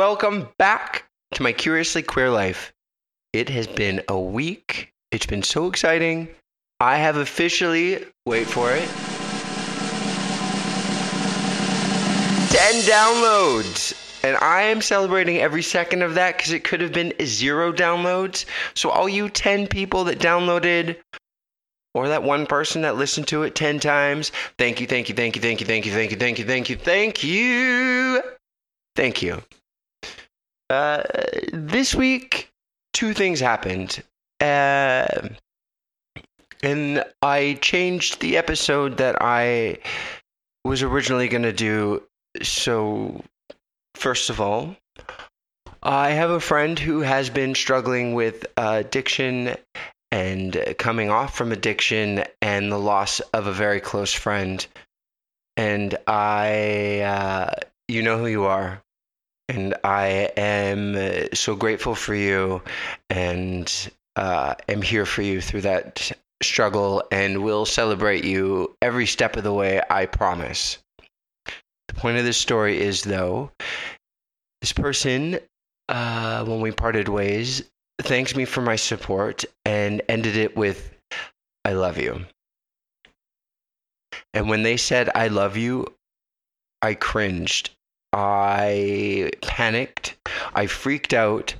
Welcome back to my Curiously Queer Life. It has been a week. It's been so exciting. I have officially, wait for it, 10 downloads. And I am celebrating every second of that because it could have been zero downloads. So, all you 10 people that downloaded, or that one person that listened to it 10 times, thank you, thank you, thank you, thank you, thank you, thank you, thank you, thank you, thank you. Thank you. Uh, this week, two things happened. Uh, and I changed the episode that I was originally going to do. So, first of all, I have a friend who has been struggling with addiction and coming off from addiction and the loss of a very close friend. And I, uh, you know who you are. And I am uh, so grateful for you and uh, am here for you through that struggle and will celebrate you every step of the way, I promise. The point of this story is, though, this person, uh, when we parted ways, thanks me for my support and ended it with, I love you. And when they said, I love you, I cringed. I panicked. I freaked out.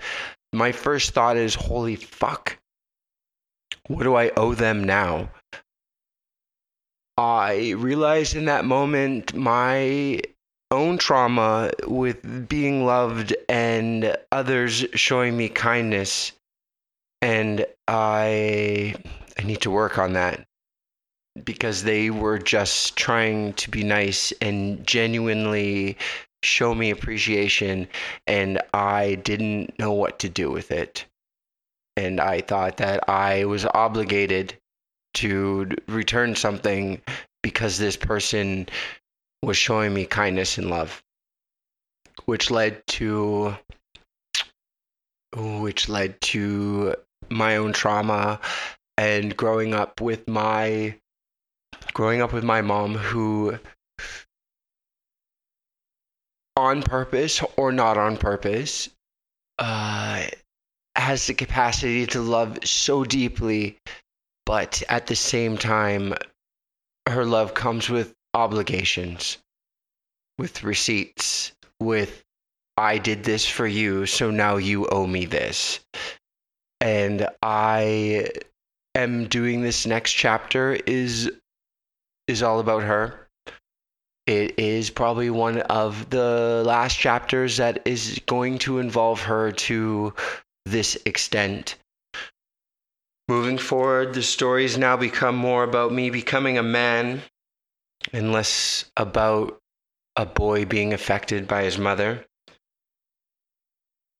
My first thought is, holy fuck. What do I owe them now? I realized in that moment my own trauma with being loved and others showing me kindness and I I need to work on that because they were just trying to be nice and genuinely show me appreciation and I didn't know what to do with it. And I thought that I was obligated to return something because this person was showing me kindness and love, which led to which led to my own trauma and growing up with my growing up with my mom who on purpose or not on purpose uh, has the capacity to love so deeply but at the same time her love comes with obligations, with receipts, with I did this for you, so now you owe me this. And I am doing this next chapter is is all about her. It is probably one of the last chapters that is going to involve her to this extent. Moving forward, the stories now become more about me becoming a man and less about a boy being affected by his mother.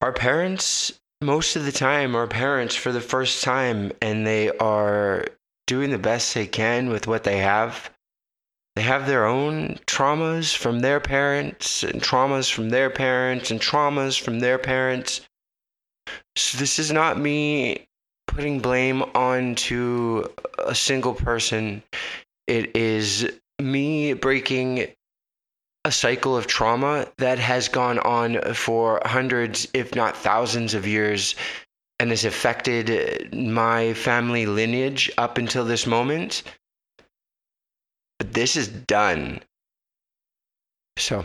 Our parents, most of the time, are parents for the first time, and they are doing the best they can with what they have. They have their own traumas from their parents, and traumas from their parents, and traumas from their parents. So, this is not me putting blame onto a single person. It is me breaking a cycle of trauma that has gone on for hundreds, if not thousands of years, and has affected my family lineage up until this moment. But this is done. So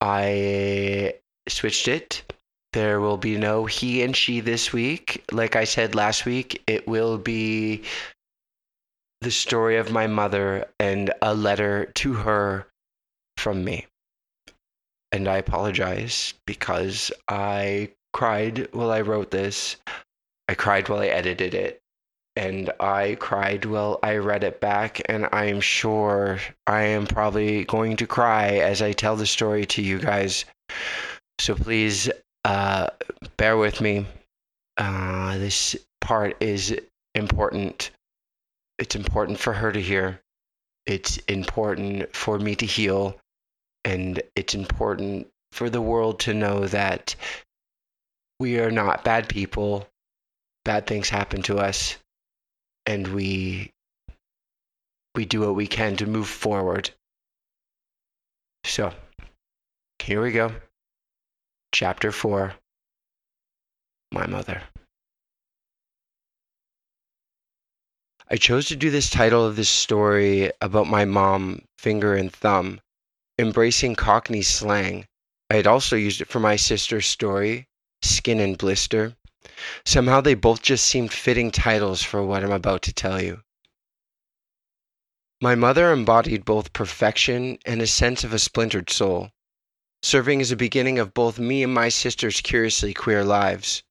I switched it. There will be no he and she this week. Like I said last week, it will be the story of my mother and a letter to her from me. And I apologize because I cried while I wrote this. I cried while I edited it. And I cried while I read it back. And I am sure I am probably going to cry as I tell the story to you guys. So please uh, bear with me. Uh, this part is important it's important for her to hear. It's important for me to heal. And it's important for the world to know that we are not bad people. Bad things happen to us. And we we do what we can to move forward. So, here we go. Chapter 4 My Mother. I chose to do this title of this story about my mom, finger and thumb, embracing Cockney slang. I had also used it for my sister's story, Skin and Blister. Somehow they both just seemed fitting titles for what I'm about to tell you. My mother embodied both perfection and a sense of a splintered soul, serving as a beginning of both me and my sister's curiously queer lives.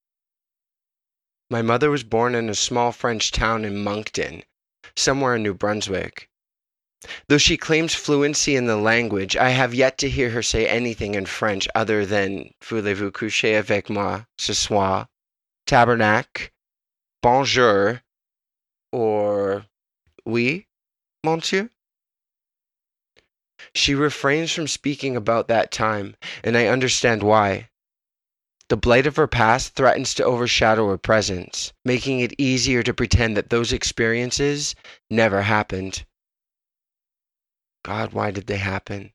My mother was born in a small French town in Moncton, somewhere in New Brunswick. Though she claims fluency in the language, I have yet to hear her say anything in French other than Voulez-vous coucher avec moi ce soir? Tabernacle, Bonjour, or Oui, monsieur? She refrains from speaking about that time, and I understand why. The blight of her past threatens to overshadow her present, making it easier to pretend that those experiences never happened. God, why did they happen?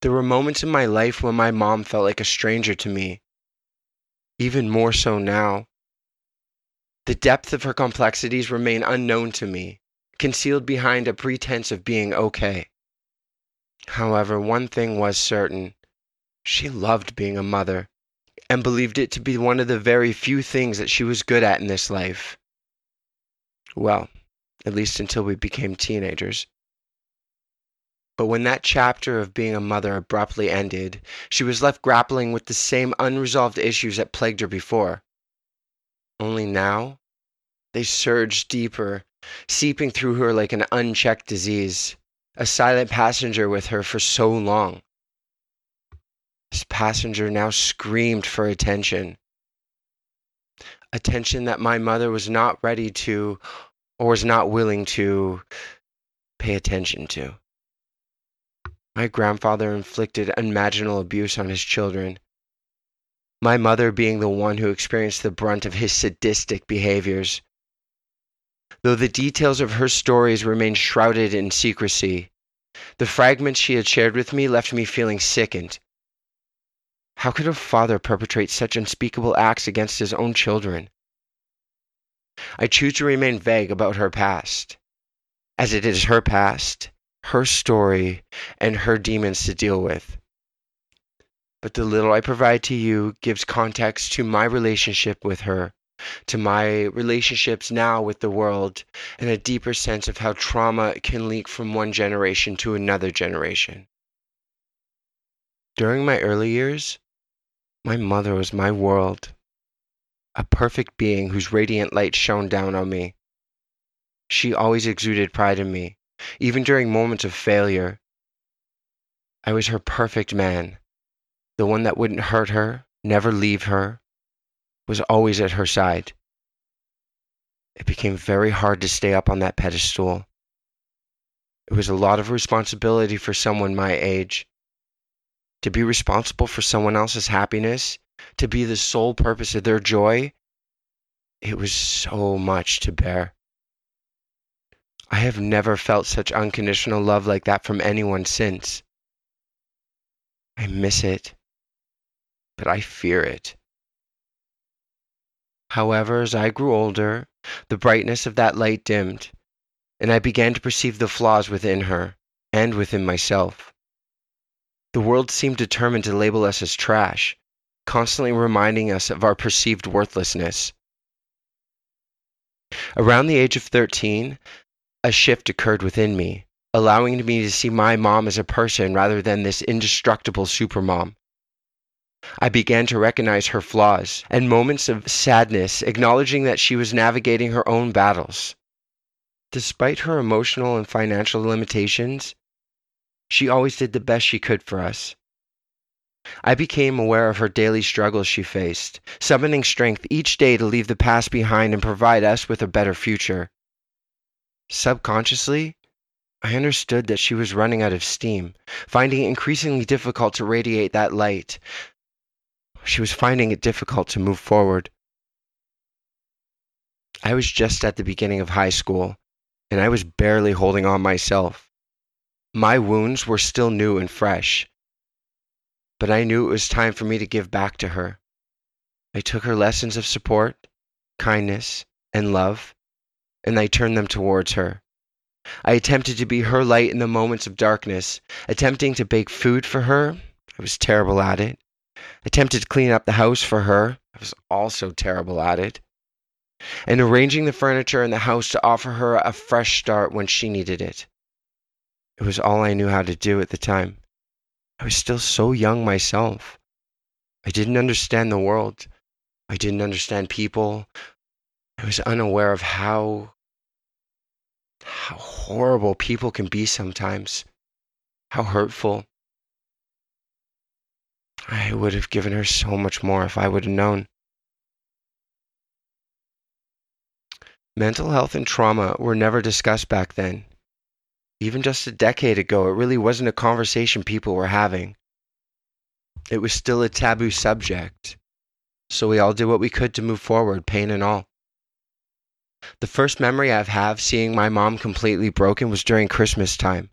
There were moments in my life when my mom felt like a stranger to me, even more so now. The depth of her complexities remain unknown to me, concealed behind a pretense of being okay. However, one thing was certain she loved being a mother and believed it to be one of the very few things that she was good at in this life. Well, at least until we became teenagers. But when that chapter of being a mother abruptly ended, she was left grappling with the same unresolved issues that plagued her before. Only now, they surged deeper, seeping through her like an unchecked disease, a silent passenger with her for so long. This passenger now screamed for attention. Attention that my mother was not ready to or was not willing to pay attention to. My grandfather inflicted unimaginable abuse on his children, my mother being the one who experienced the brunt of his sadistic behaviors. Though the details of her stories remain shrouded in secrecy, the fragments she had shared with me left me feeling sickened how could a father perpetrate such unspeakable acts against his own children? I choose to remain vague about her past, as it is her past, her story, and her demons to deal with. But the little I provide to you gives context to my relationship with her, to my relationships now with the world, and a deeper sense of how trauma can leak from one generation to another generation. During my early years, my mother was my world, a perfect being whose radiant light shone down on me. She always exuded pride in me, even during moments of failure. I was her perfect man, the one that wouldn't hurt her, never leave her, was always at her side. It became very hard to stay up on that pedestal. It was a lot of responsibility for someone my age to be responsible for someone else's happiness, to be the sole purpose of their joy, it was so much to bear. I have never felt such unconditional love like that from anyone since. I miss it, but I fear it. However, as I grew older, the brightness of that light dimmed, and I began to perceive the flaws within her and within myself. The world seemed determined to label us as trash, constantly reminding us of our perceived worthlessness. Around the age of 13, a shift occurred within me, allowing me to see my mom as a person rather than this indestructible supermom. I began to recognize her flaws and moments of sadness, acknowledging that she was navigating her own battles. Despite her emotional and financial limitations, she always did the best she could for us. I became aware of her daily struggles she faced, summoning strength each day to leave the past behind and provide us with a better future. Subconsciously, I understood that she was running out of steam, finding it increasingly difficult to radiate that light. She was finding it difficult to move forward. I was just at the beginning of high school, and I was barely holding on myself. My wounds were still new and fresh. but I knew it was time for me to give back to her. I took her lessons of support, kindness, and love, and I turned them towards her. I attempted to be her light in the moments of darkness, attempting to bake food for her. I was terrible at it. Attempted to clean up the house for her. I was also terrible at it. And arranging the furniture in the house to offer her a fresh start when she needed it. It was all I knew how to do at the time. I was still so young myself. I didn't understand the world. I didn't understand people. I was unaware of how how horrible people can be sometimes. How hurtful. I would have given her so much more if I would have known. Mental health and trauma were never discussed back then. Even just a decade ago, it really wasn't a conversation people were having. It was still a taboo subject. So we all did what we could to move forward, pain and all. The first memory I have seeing my mom completely broken was during Christmas time.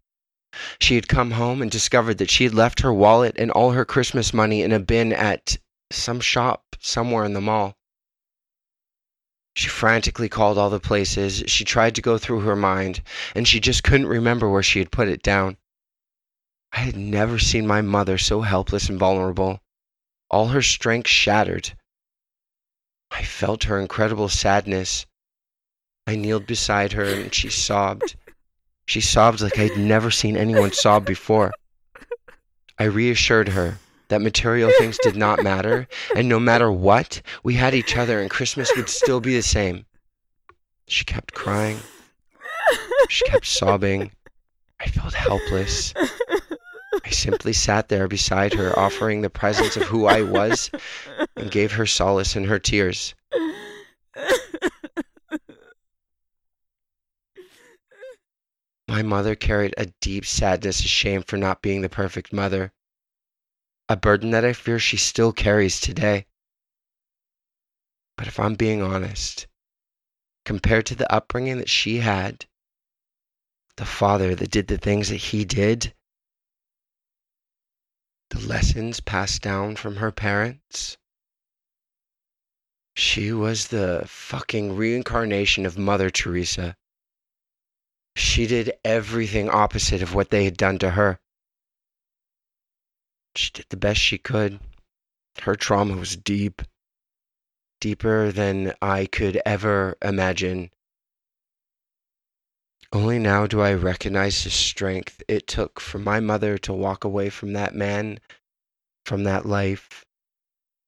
She had come home and discovered that she had left her wallet and all her Christmas money in a bin at some shop somewhere in the mall. She frantically called all the places. She tried to go through her mind, and she just couldn't remember where she had put it down. I had never seen my mother so helpless and vulnerable, all her strength shattered. I felt her incredible sadness. I kneeled beside her and she sobbed. She sobbed like I'd never seen anyone sob before. I reassured her that material things did not matter, and no matter what, we had each other and Christmas would still be the same. She kept crying. She kept sobbing. I felt helpless. I simply sat there beside her, offering the presence of who I was, and gave her solace in her tears. My mother carried a deep sadness and shame for not being the perfect mother, a burden that I fear she still carries today. But if I'm being honest, compared to the upbringing that she had, the father that did the things that he did, the lessons passed down from her parents. She was the fucking reincarnation of Mother Teresa. She did everything opposite of what they had done to her. She did the best she could. Her trauma was deep, deeper than I could ever imagine. Only now do I recognize the strength it took for my mother to walk away from that man, from that life,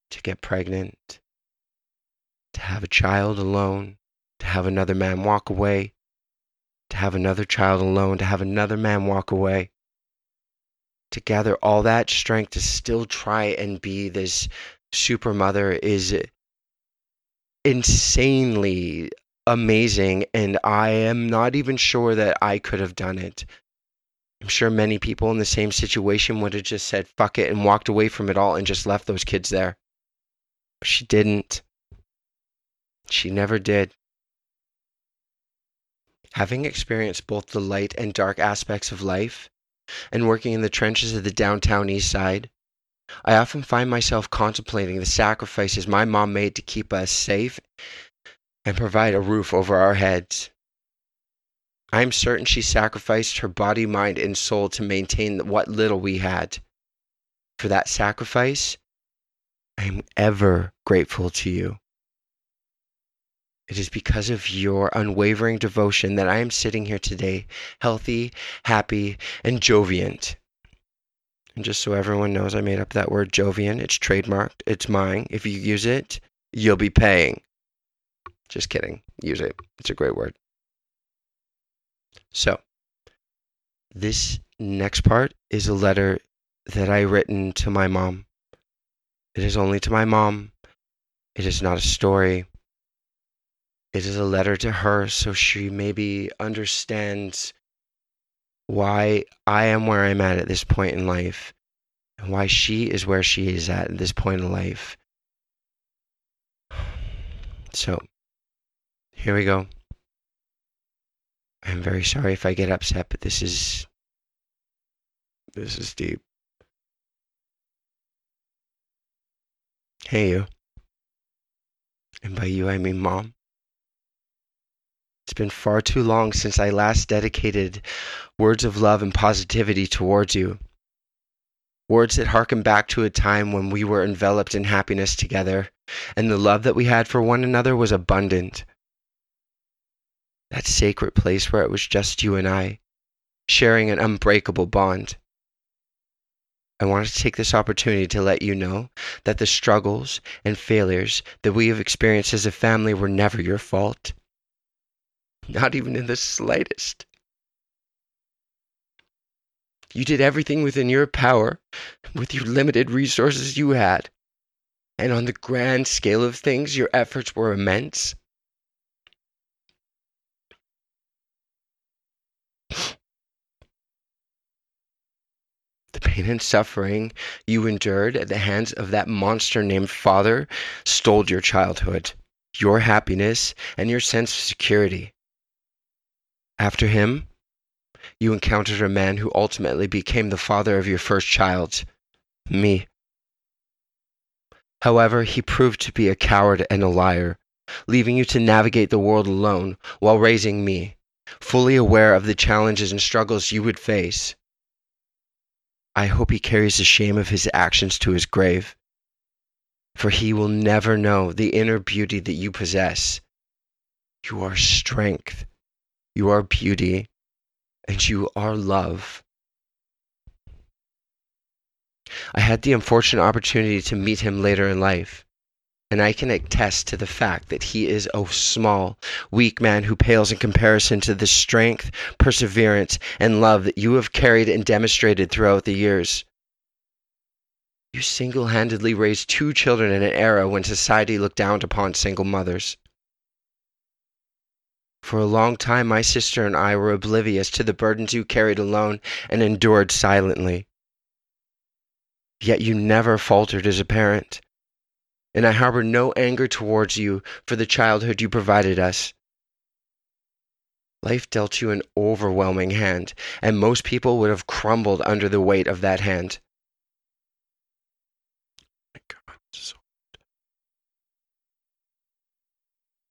to get pregnant, to have a child alone, to have another man walk away, to have another child alone, to have another man walk away, to gather all that strength to still try and be this super mother is insanely amazing, and I am not even sure that I could have done it. I'm sure many people in the same situation would have just said fuck it and walked away from it all and just left those kids there. But she didn't. She never did. Having experienced both the light and dark aspects of life, and working in the trenches of the downtown east side, I often find myself contemplating the sacrifices my mom made to keep us safe and provide a roof over our heads. I am certain she sacrificed her body, mind, and soul to maintain what little we had. For that sacrifice, I am ever grateful to you. It is because of your unwavering devotion that I am sitting here today, healthy, happy, and joviant. And just so everyone knows, I made up that word jovian. It's trademarked, it's mine. If you use it, you'll be paying. Just kidding. Use it. It's a great word. So, this next part is a letter that I written to my mom. It is only to my mom. It is not a story. It is a letter to her so she maybe understands why I am where I'm at at this point in life and why she is where she is at at this point in life. So, here we go. I'm very sorry if I get upset, but this is this is deep. Hey, you. And by you, I mean mom. It's been far too long since I last dedicated words of love and positivity towards you. Words that harken back to a time when we were enveloped in happiness together, and the love that we had for one another was abundant. That sacred place where it was just you and I, sharing an unbreakable bond. I wanted to take this opportunity to let you know that the struggles and failures that we have experienced as a family were never your fault. Not even in the slightest. You did everything within your power with your limited resources you had. And on the grand scale of things, your efforts were immense. The pain and suffering you endured at the hands of that monster named father stole your childhood, your happiness, and your sense of security. After him, you encountered a man who ultimately became the father of your first child, me. However, he proved to be a coward and a liar, leaving you to navigate the world alone while raising me, fully aware of the challenges and struggles you would face. I hope he carries the shame of his actions to his grave, for he will never know the inner beauty that you possess. You are strength, you are beauty, and you are love. I had the unfortunate opportunity to meet him later in life and I can attest to the fact that he is a small, weak man who pales in comparison to the strength, perseverance, and love that you have carried and demonstrated throughout the years. You single handedly raised two children in an era when society looked down upon single mothers. For a long time, my sister and I were oblivious to the burdens you carried alone and endured silently. Yet you never faltered as a parent and I harbor no anger towards you for the childhood you provided us. Life dealt you an overwhelming hand, and most people would have crumbled under the weight of that hand.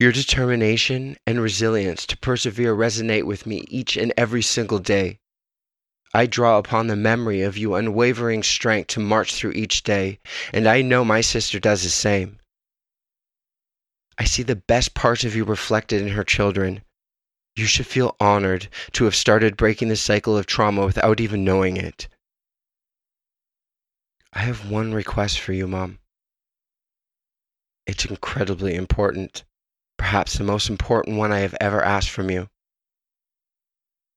Your determination and resilience to persevere resonate with me each and every single day. I draw upon the memory of your unwavering strength to march through each day, and I know my sister does the same. I see the best parts of you reflected in her children. You should feel honored to have started breaking the cycle of trauma without even knowing it. I have one request for you, Mom. It's incredibly important, perhaps the most important one I have ever asked from you.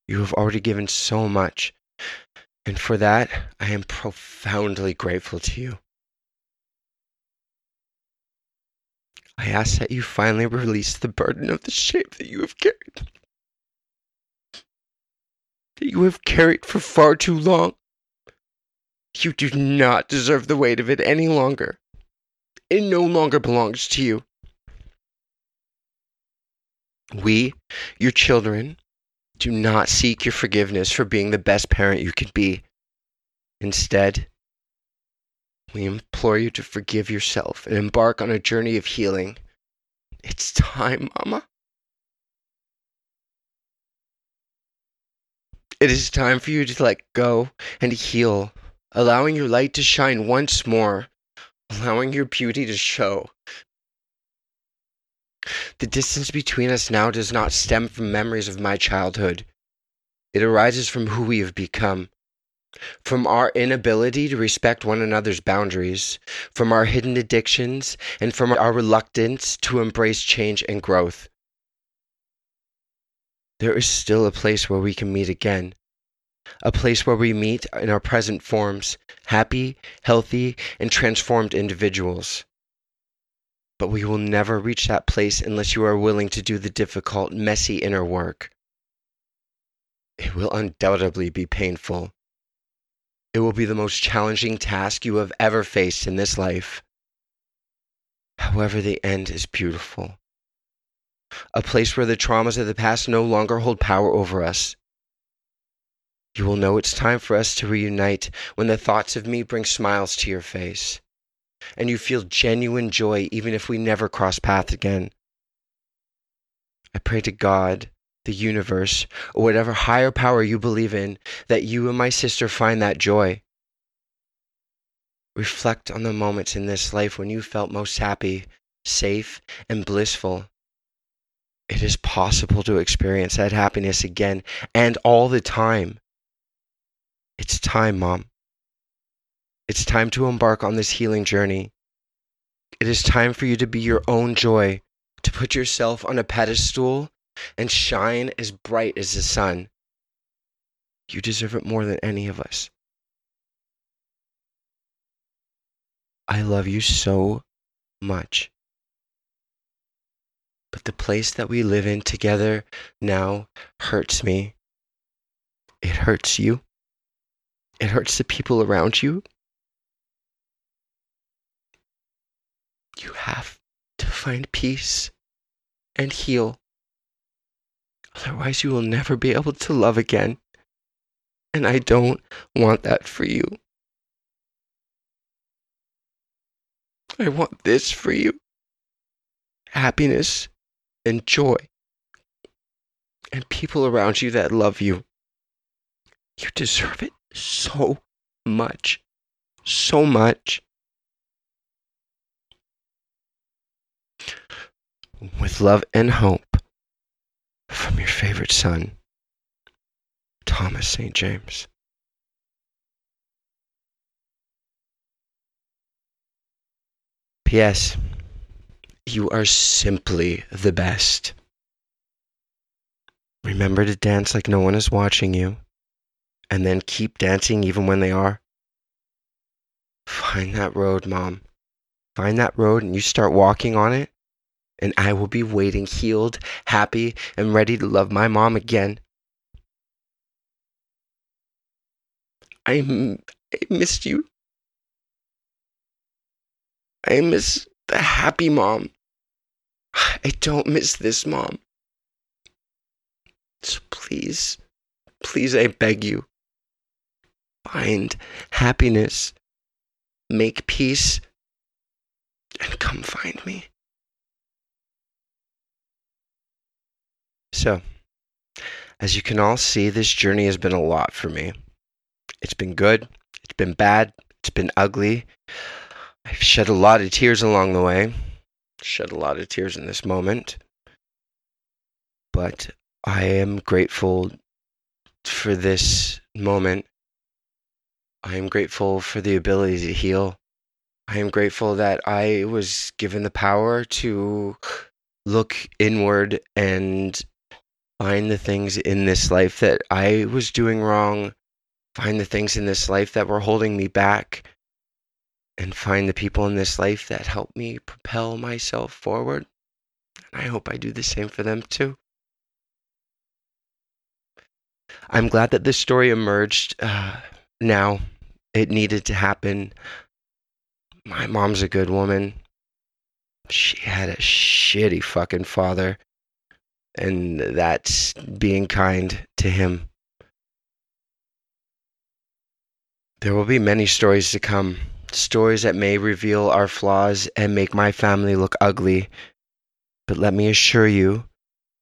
You have already given so much, and for that, I am profoundly grateful to you. I ask that you finally release the burden of the shame that you have carried. That you have carried for far too long. You do not deserve the weight of it any longer. It no longer belongs to you. We, your children, do not seek your forgiveness for being the best parent you could be. Instead, we implore you to forgive yourself and embark on a journey of healing. It's time, Mama. It is time for you to let go and heal, allowing your light to shine once more, allowing your beauty to show. The distance between us now does not stem from memories of my childhood. It arises from who we have become. From our inability to respect one another's boundaries, from our hidden addictions, and from our reluctance to embrace change and growth. There is still a place where we can meet again. A place where we meet in our present forms, happy, healthy, and transformed individuals. But we will never reach that place unless you are willing to do the difficult, messy inner work. It will undoubtedly be painful. It will be the most challenging task you have ever faced in this life. However, the end is beautiful. A place where the traumas of the past no longer hold power over us. You will know it's time for us to reunite when the thoughts of me bring smiles to your face and you feel genuine joy even if we never cross paths again. I pray to God, the universe, or whatever higher power you believe in, that you and my sister find that joy. Reflect on the moments in this life when you felt most happy, safe, and blissful. It is possible to experience that happiness again and all the time. It's time, Mom. It's time to embark on this healing journey. It is time for you to be your own joy, to put yourself on a pedestal and shine as bright as the sun. You deserve it more than any of us. I love you so much. But the place that we live in together now hurts me. It hurts you. It hurts the people around you. You have to find peace and heal. Otherwise, you will never be able to love again. And I don't want that for you. I want this for you happiness and joy, and people around you that love you. You deserve it so much. So much. With love and hope from your favorite son, Thomas St. James. P.S. You are simply the best. Remember to dance like no one is watching you, and then keep dancing even when they are. Find that road, Mom. Find that road and you start walking on it, and I will be waiting, healed, happy, and ready to love my mom again. I, I missed you. I miss the happy mom. I don't miss this mom. So please, please, I beg you, find happiness, make peace, and come find me. So, as you can all see, this journey has been a lot for me. It's been good, it's been bad, it's been ugly. I've shed a lot of tears along the way, shed a lot of tears in this moment. But I am grateful for this moment. I am grateful for the ability to heal. I am grateful that I was given the power to look inward and find the things in this life that I was doing wrong, find the things in this life that were holding me back, and find the people in this life that help me propel myself forward. And I hope I do the same for them too. I'm glad that this story emerged uh, now. It needed to happen. My mom's a good woman. She had a shitty fucking father. And that's being kind to him. There will be many stories to come stories that may reveal our flaws and make my family look ugly. But let me assure you,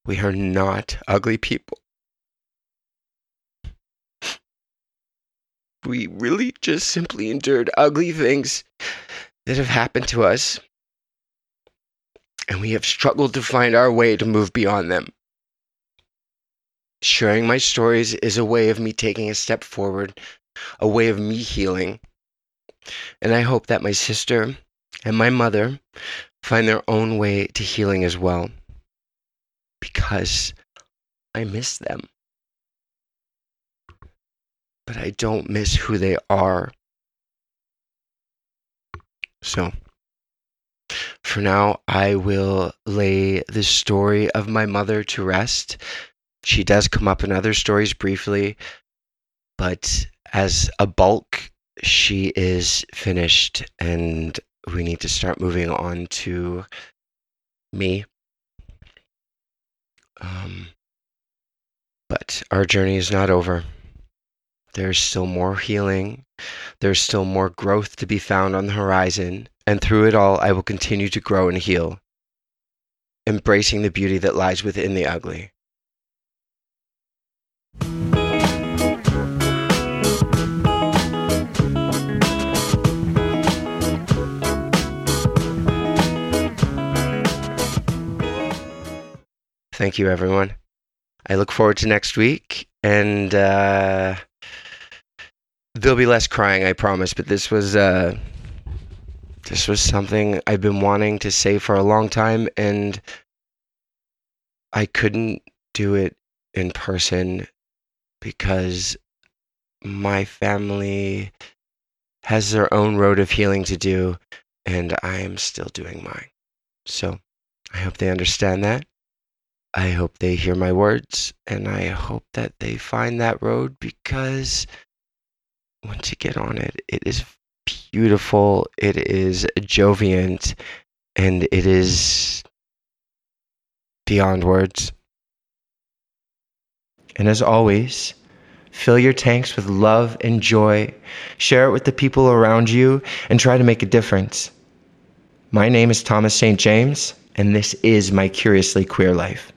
we are not ugly people. We really just simply endured ugly things that have happened to us, and we have struggled to find our way to move beyond them. Sharing my stories is a way of me taking a step forward, a way of me healing and I hope that my sister and my mother find their own way to healing as well. Because I miss them. But I don't miss who they are. So, for now, I will lay the story of my mother to rest. She does come up in other stories briefly, but as a bulk, she is finished and we need to start moving on to me. Um, but our journey is not over. There's still more healing. There's still more growth to be found on the horizon. And through it all, I will continue to grow and heal, embracing the beauty that lies within the ugly. Thank you, everyone. I look forward to next week, and uh, there'll be less crying, I promise. But this was uh, this was something I've been wanting to say for a long time, and I couldn't do it in person because my family has their own road of healing to do, and I am still doing mine. So I hope they understand that. I hope they hear my words and I hope that they find that road because once you get on it, it is beautiful, it is joviant, and it is beyond words. And as always, fill your tanks with love and joy, share it with the people around you, and try to make a difference. My name is Thomas St. James, and this is my Curiously Queer Life.